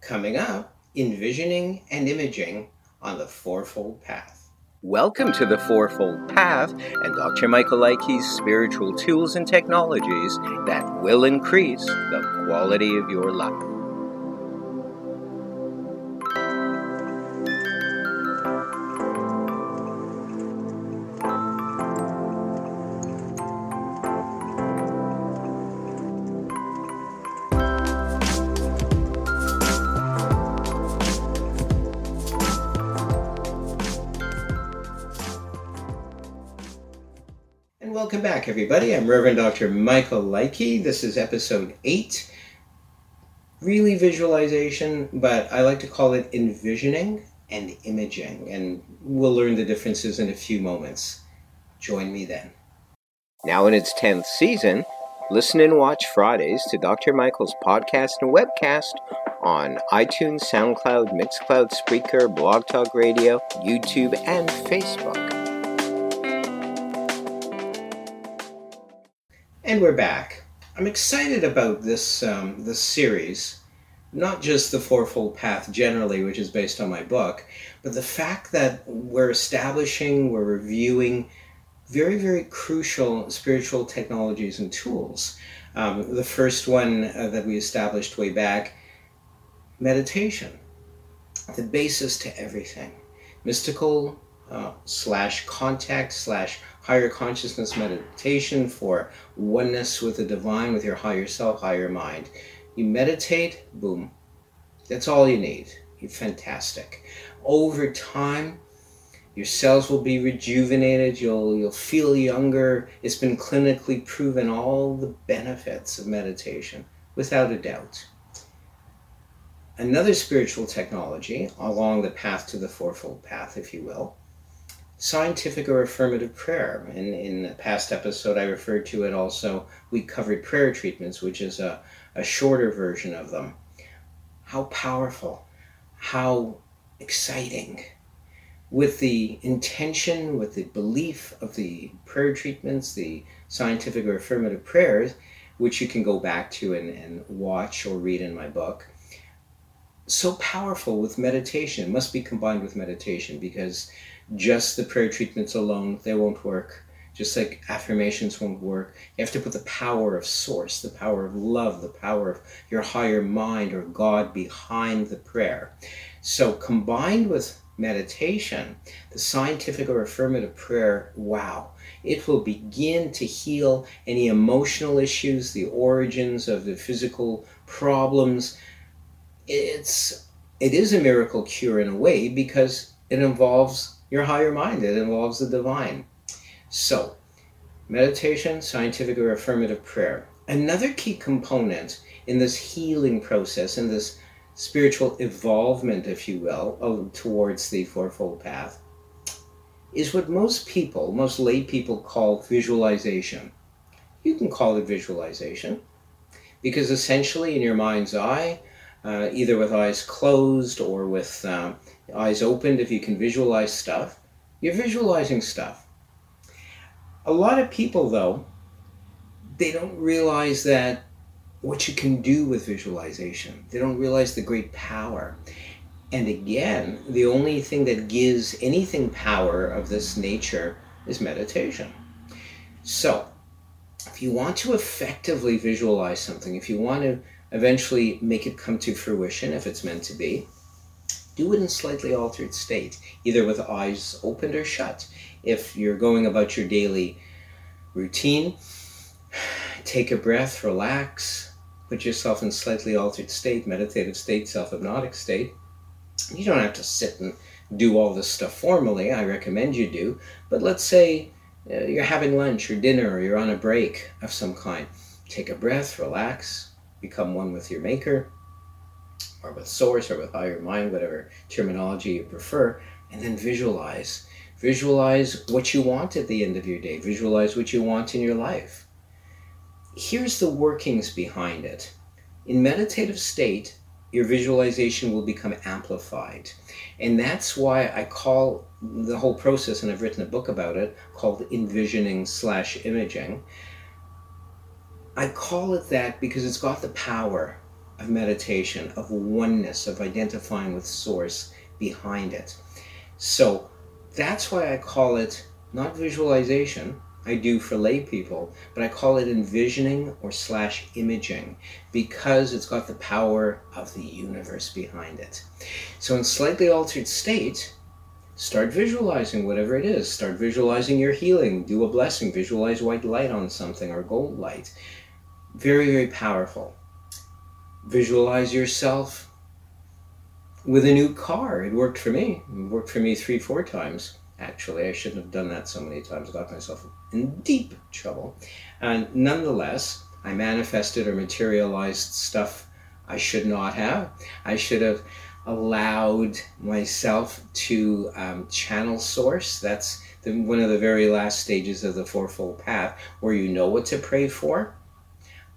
Coming up, envisioning and imaging on the Fourfold Path. Welcome to the Fourfold Path and Dr. Michael Likey's spiritual tools and technologies that will increase the quality of your life. Welcome back, everybody. I'm Reverend Dr. Michael Likey. This is episode 8. Really visualization, but I like to call it envisioning and imaging, and we'll learn the differences in a few moments. Join me then. Now, in its 10th season, listen and watch Fridays to Dr. Michael's podcast and webcast on iTunes, SoundCloud, Mixcloud, Spreaker, Blog Talk Radio, YouTube, and Facebook. And we're back. I'm excited about this um, this series, not just the Fourfold Path generally, which is based on my book, but the fact that we're establishing, we're reviewing very, very crucial spiritual technologies and tools. Um, the first one uh, that we established way back, meditation, the basis to everything, mystical uh, slash contact slash higher consciousness meditation for oneness with the divine, with your higher self, higher mind. You meditate, boom. That's all you need. You're fantastic. Over time, your cells will be rejuvenated. You'll you'll feel younger. It's been clinically proven all the benefits of meditation, without a doubt. Another spiritual technology along the path to the fourfold path, if you will, scientific or affirmative prayer. In, in a past episode, I referred to it also. We covered prayer treatments, which is a, a shorter version of them. How powerful, how exciting. With the intention, with the belief of the prayer treatments, the scientific or affirmative prayers, which you can go back to and, and watch or read in my book. So powerful with meditation, it must be combined with meditation because just the prayer treatments alone, they won't work. Just like affirmations won't work. You have to put the power of source, the power of love, the power of your higher mind or God behind the prayer. So combined with meditation, the scientific or affirmative prayer, wow, it will begin to heal any emotional issues, the origins of the physical problems. It's it is a miracle cure in a way because it involves your higher mind. It involves the divine. So, meditation, scientific or affirmative prayer. Another key component in this healing process, in this spiritual evolvement, if you will, of, towards the Fourfold Path, is what most people, most lay people, call visualization. You can call it visualization because essentially, in your mind's eye, uh, either with eyes closed or with um, eyes opened, if you can visualize stuff, you're visualizing stuff. A lot of people, though, they don't realize that what you can do with visualization. They don't realize the great power. And again, the only thing that gives anything power of this nature is meditation. So, if you want to effectively visualize something, if you want to eventually make it come to fruition, if it's meant to be, do it in a slightly altered state, either with eyes opened or shut. If you're going about your daily routine, take a breath, relax, put yourself in slightly altered state, meditative state, self hypnotic state. You don't have to sit and do all this stuff formally. I recommend you do. But let's say uh, you're having lunch or dinner or you're on a break of some kind. Take a breath, relax, become one with your maker or with source or with higher mind, whatever terminology you prefer, and then visualize. Visualize what you want at the end of your day. Visualize what you want in your life. Here's the workings behind it. In meditative state, your visualization will become amplified. And that's why I call the whole process, and I've written a book about it called Envisioning slash Imaging. I call it that because it's got the power of meditation, of oneness, of identifying with source behind it. So that's why I call it not visualization. I do for lay people, but I call it envisioning or slash imaging because it's got the power of the universe behind it. So in slightly altered state, start visualizing whatever it is. Start visualizing your healing. Do a blessing. Visualize white light on something or gold light. Very, very powerful. Visualize yourself with a new car. It worked for me. It worked for me three, four times. Actually, I shouldn't have done that so many times. I got myself in deep trouble. And nonetheless, I manifested or materialized stuff I should not have. I should have allowed myself to um, channel source. That's the, one of the very last stages of the Fourfold Path where you know what to pray for.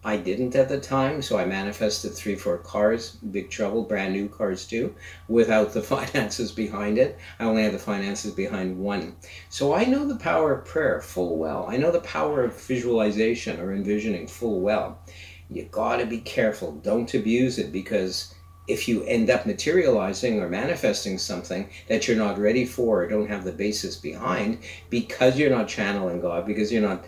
I didn't at the time, so I manifested three, four cars, big trouble, brand new cars too, without the finances behind it. I only had the finances behind one. So I know the power of prayer full well. I know the power of visualization or envisioning full well. You gotta be careful. Don't abuse it because if you end up materializing or manifesting something that you're not ready for or don't have the basis behind because you're not channeling God, because you're not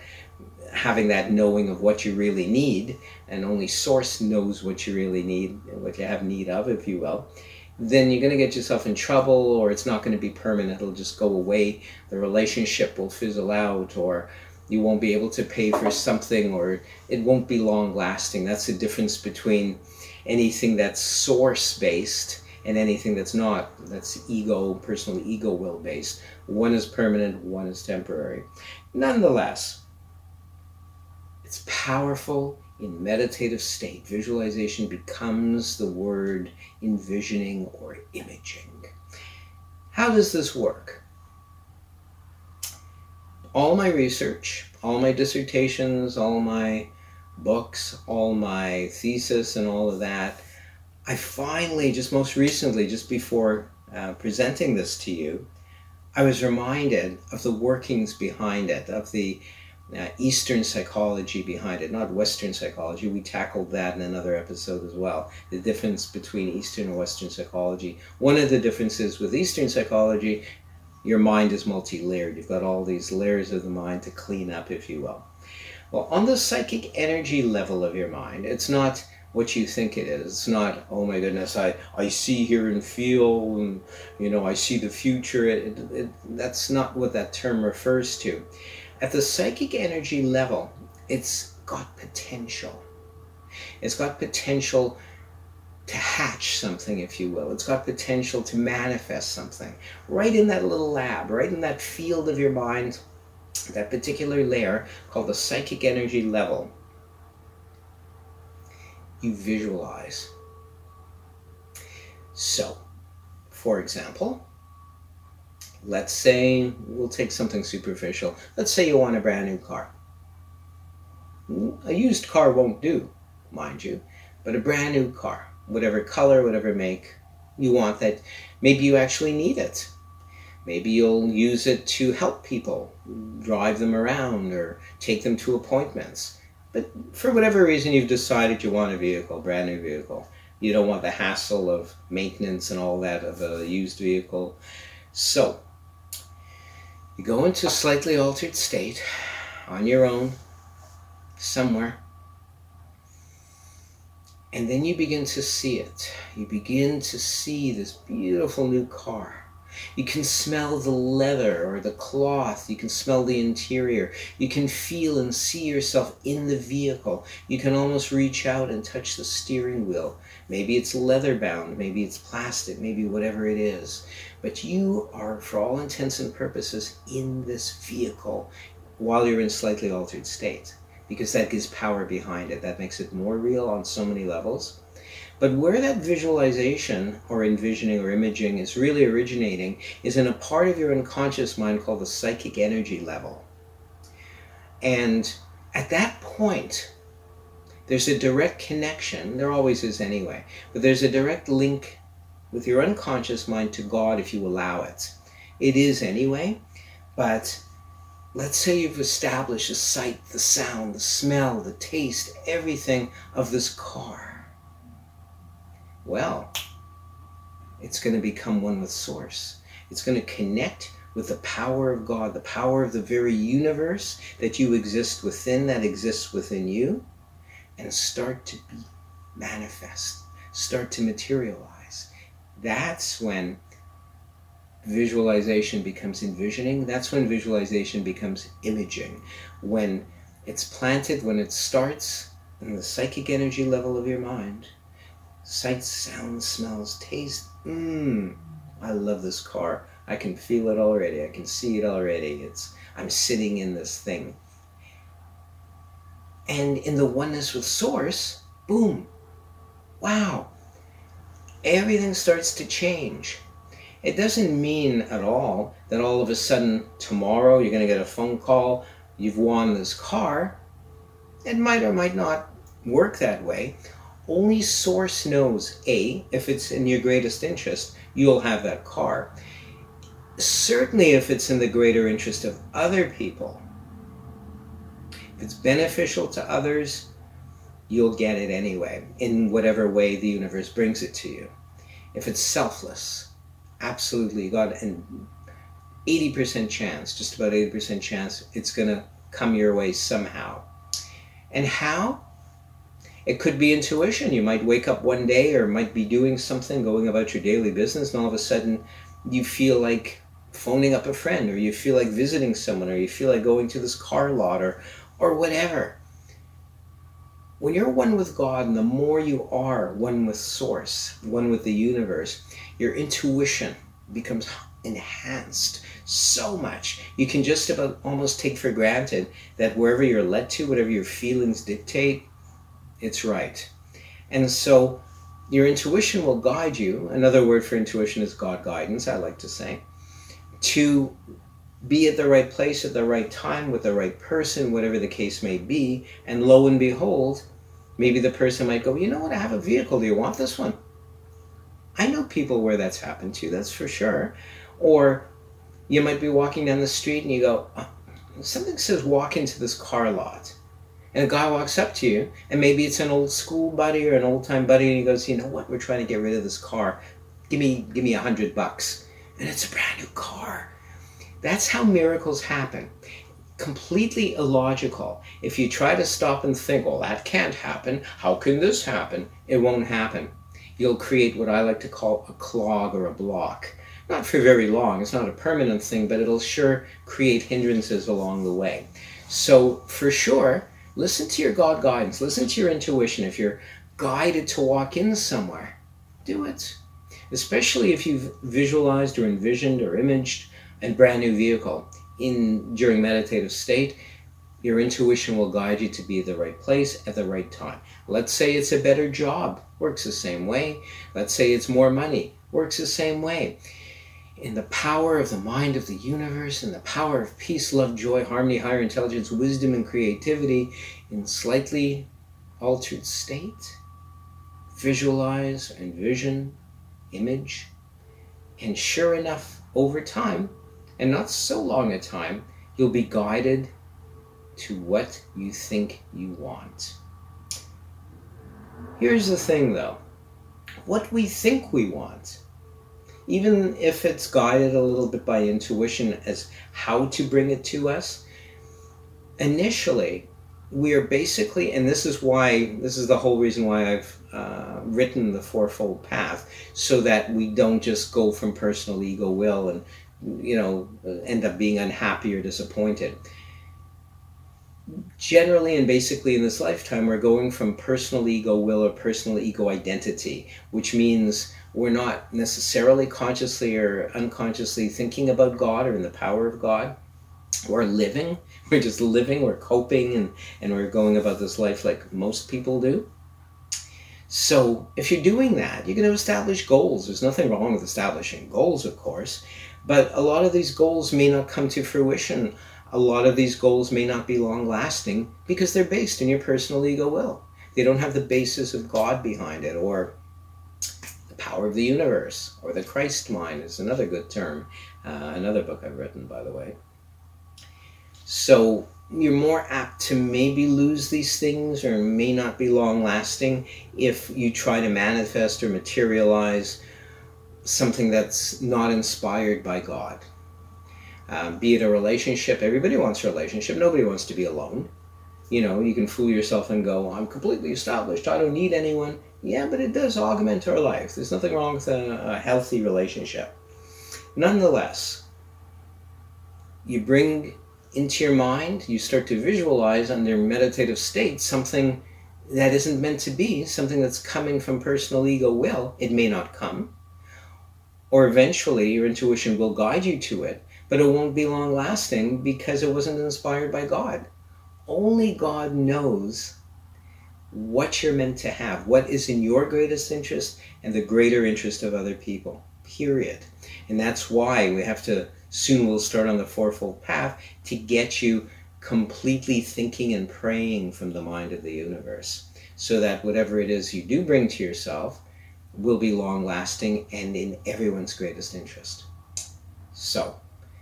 having that knowing of what you really need, and only Source knows what you really need, what you have need of, if you will, then you're going to get yourself in trouble, or it's not going to be permanent. It'll just go away. The relationship will fizzle out, or you won't be able to pay for something, or it won't be long lasting. That's the difference between anything that's source based and anything that's not. That's ego, personal ego will based. One is permanent, one is temporary. Nonetheless, it's powerful in meditative state. Visualization becomes the word envisioning or imaging. How does this work? All my research, all my dissertations, all my books, all my thesis, and all of that, I finally, just most recently, just before uh, presenting this to you, I was reminded of the workings behind it, of the uh, Eastern psychology behind it, not Western psychology. We tackled that in another episode as well. The difference between Eastern and Western psychology. One of the differences with Eastern psychology, your mind is multi layered. You've got all these layers of the mind to clean up, if you will. Well, on the psychic energy level of your mind, it's not what you think it is. It's not, oh my goodness, I, I see, hear, and feel, and you know, I see the future. It, it, that's not what that term refers to. At the psychic energy level, it's got potential. It's got potential to hatch something, if you will. It's got potential to manifest something. Right in that little lab, right in that field of your mind, that particular layer called the psychic energy level, you visualize. So, for example, Let's say, we'll take something superficial. Let's say you want a brand new car. A used car won't do, mind you, but a brand new car, whatever color, whatever make, you want that. Maybe you actually need it. Maybe you'll use it to help people, drive them around, or take them to appointments. But for whatever reason, you've decided you want a vehicle, brand new vehicle. You don't want the hassle of maintenance and all that of a used vehicle. So, you go into a slightly altered state on your own, somewhere, and then you begin to see it. You begin to see this beautiful new car. You can smell the leather or the cloth. You can smell the interior. You can feel and see yourself in the vehicle. You can almost reach out and touch the steering wheel. Maybe it's leather bound, maybe it's plastic, maybe whatever it is. But you are, for all intents and purposes, in this vehicle while you're in slightly altered state because that gives power behind it. That makes it more real on so many levels. But where that visualization or envisioning or imaging is really originating is in a part of your unconscious mind called the psychic energy level. And at that point, there's a direct connection, there always is anyway, but there's a direct link with your unconscious mind to God if you allow it. It is anyway, but let's say you've established the sight, the sound, the smell, the taste, everything of this car. well, it's going to become one with Source. It's going to connect with the power of God, the power of the very universe that you exist within, that exists within you, and start to be manifest, start to materialize. That's when visualization becomes envisioning. That's when visualization becomes imaging. When it's planted, when it starts in the psychic energy level of your mind, sights, sounds, smells, taste. Mmm, I love this car. I can feel it already. I can see it already. It's I'm sitting in this thing. And in the oneness with source, boom. Wow. Everything starts to change. It doesn't mean at all that all of a sudden tomorrow you're going to get a phone call, you've won this car. It might or might not work that way. Only Source knows A, if it's in your greatest interest, you'll have that car. Certainly, if it's in the greater interest of other people, it's beneficial to others, you'll get it anyway, in whatever way the universe brings it to you. If it's selfless, absolutely got an 80% chance, just about 80% chance, it's going to come your way somehow. And how? It could be intuition. You might wake up one day or might be doing something, going about your daily business, and all of a sudden you feel like phoning up a friend, or you feel like visiting someone, or you feel like going to this car lot, or, or whatever. When you're one with God, and the more you are one with Source, one with the universe, your intuition becomes enhanced so much. You can just about almost take for granted that wherever you're led to, whatever your feelings dictate, it's right. And so your intuition will guide you. Another word for intuition is God guidance, I like to say, to be at the right place at the right time with the right person, whatever the case may be. And lo and behold, maybe the person might go, You know what? I have a vehicle. Do you want this one? I know people where that's happened to, that's for sure. Or you might be walking down the street and you go, oh, Something says walk into this car lot and a guy walks up to you, and maybe it's an old school buddy or an old time buddy, and he goes, "You know what? We're trying to get rid of this car. Give me, give me a hundred bucks." And it's a brand new car. That's how miracles happen. Completely illogical. If you try to stop and think, "Well, that can't happen. How can this happen?" It won't happen. You'll create what I like to call a clog or a block. Not for very long. It's not a permanent thing, but it'll sure create hindrances along the way. So for sure Listen to your God guidance. Listen to your intuition. If you're guided to walk in somewhere, do it. Especially if you've visualized or envisioned or imaged a brand new vehicle in during meditative state, your intuition will guide you to be the right place at the right time. Let's say it's a better job, works the same way. Let's say it's more money, works the same way in the power of the mind of the universe, in the power of peace, love, joy, harmony, higher intelligence, wisdom, and creativity in slightly altered state. Visualize, and vision image. And sure enough, over time, and not so long a time, you'll be guided to what you think you want. Here's the thing though what we think we want even if it's guided a little bit by intuition as how to bring it to us, initially, we are basically, and this is why, this is the whole reason why I've uh, written the Fourfold Path, so that we don't just go from personal ego will and, you know, uh, end up being unhappy or disappointed. Generally and basically in this lifetime, we're going from personal ego will or personal ego identity, which means we're not necessarily consciously or unconsciously thinking about God or in the power of God. We're living, we're just living, we're coping, and, and we're going about this life like most people do. So, if you're doing that, you're going to establish goals. There's nothing wrong with establishing goals, of course, but a lot of these goals may not come to fruition. A lot of these goals may not be long lasting because they're based in your personal ego will. They don't have the basis of God behind it or the Power of the Universe, or The Christ Mind is another good term. Uh, another book I've written, by the way. So you're more apt to maybe lose these things or may not be long lasting if you try to manifest or materialize something that's not inspired by God. Um, be it a relationship, everybody wants a relationship, nobody wants to be alone. You know, you can fool yourself and go, I'm completely established, I don't need anyone. Yeah, but it does augment our life. There's nothing wrong with a, a healthy relationship. Nonetheless, you bring into your mind, you start to visualize under meditative state something that isn't meant to be, something that's coming from personal ego will. It may not come. Or eventually your intuition will guide you to it, but it won't be long lasting because it wasn't inspired by God. Only God knows what you're meant to have, what is in your greatest interest and the greater interest of other people. Period. And that's why we have to soon we'll start on the fourfold path to get you completely thinking and praying from the mind of the universe so that whatever it is you do bring to yourself will be long lasting and in everyone's greatest interest. So,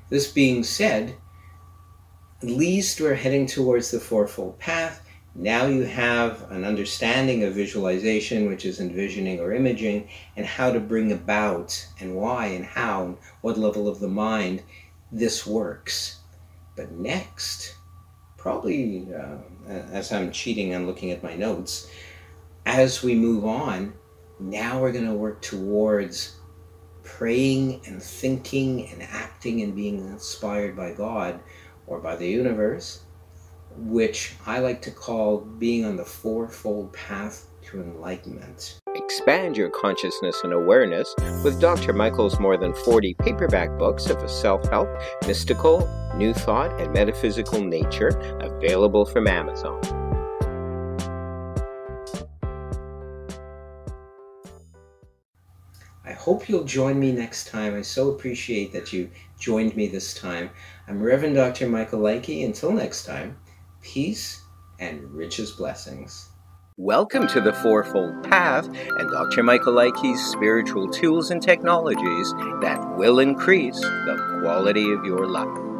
this being said, at least we're heading towards the fourfold path. Now you have an understanding of visualization, which is envisioning or imaging, and how to bring about and why and how, and what level of the mind this works. But next, probably uh, as I'm cheating and looking at my notes, as we move on, now we're going to work towards praying and thinking and acting and being inspired by God or by the universe which I like to call being on the fourfold path to enlightenment. Expand your consciousness and awareness with Dr. Michael's more than 40 paperback books of a self help, mystical, new thought, and metaphysical nature available from Amazon. Hope you'll join me next time. I so appreciate that you joined me this time. I'm Reverend Dr. Michael Likey. Until next time, peace, and richest blessings. Welcome to the Fourfold Path and Dr. Michael Likey's spiritual tools and technologies that will increase the quality of your life.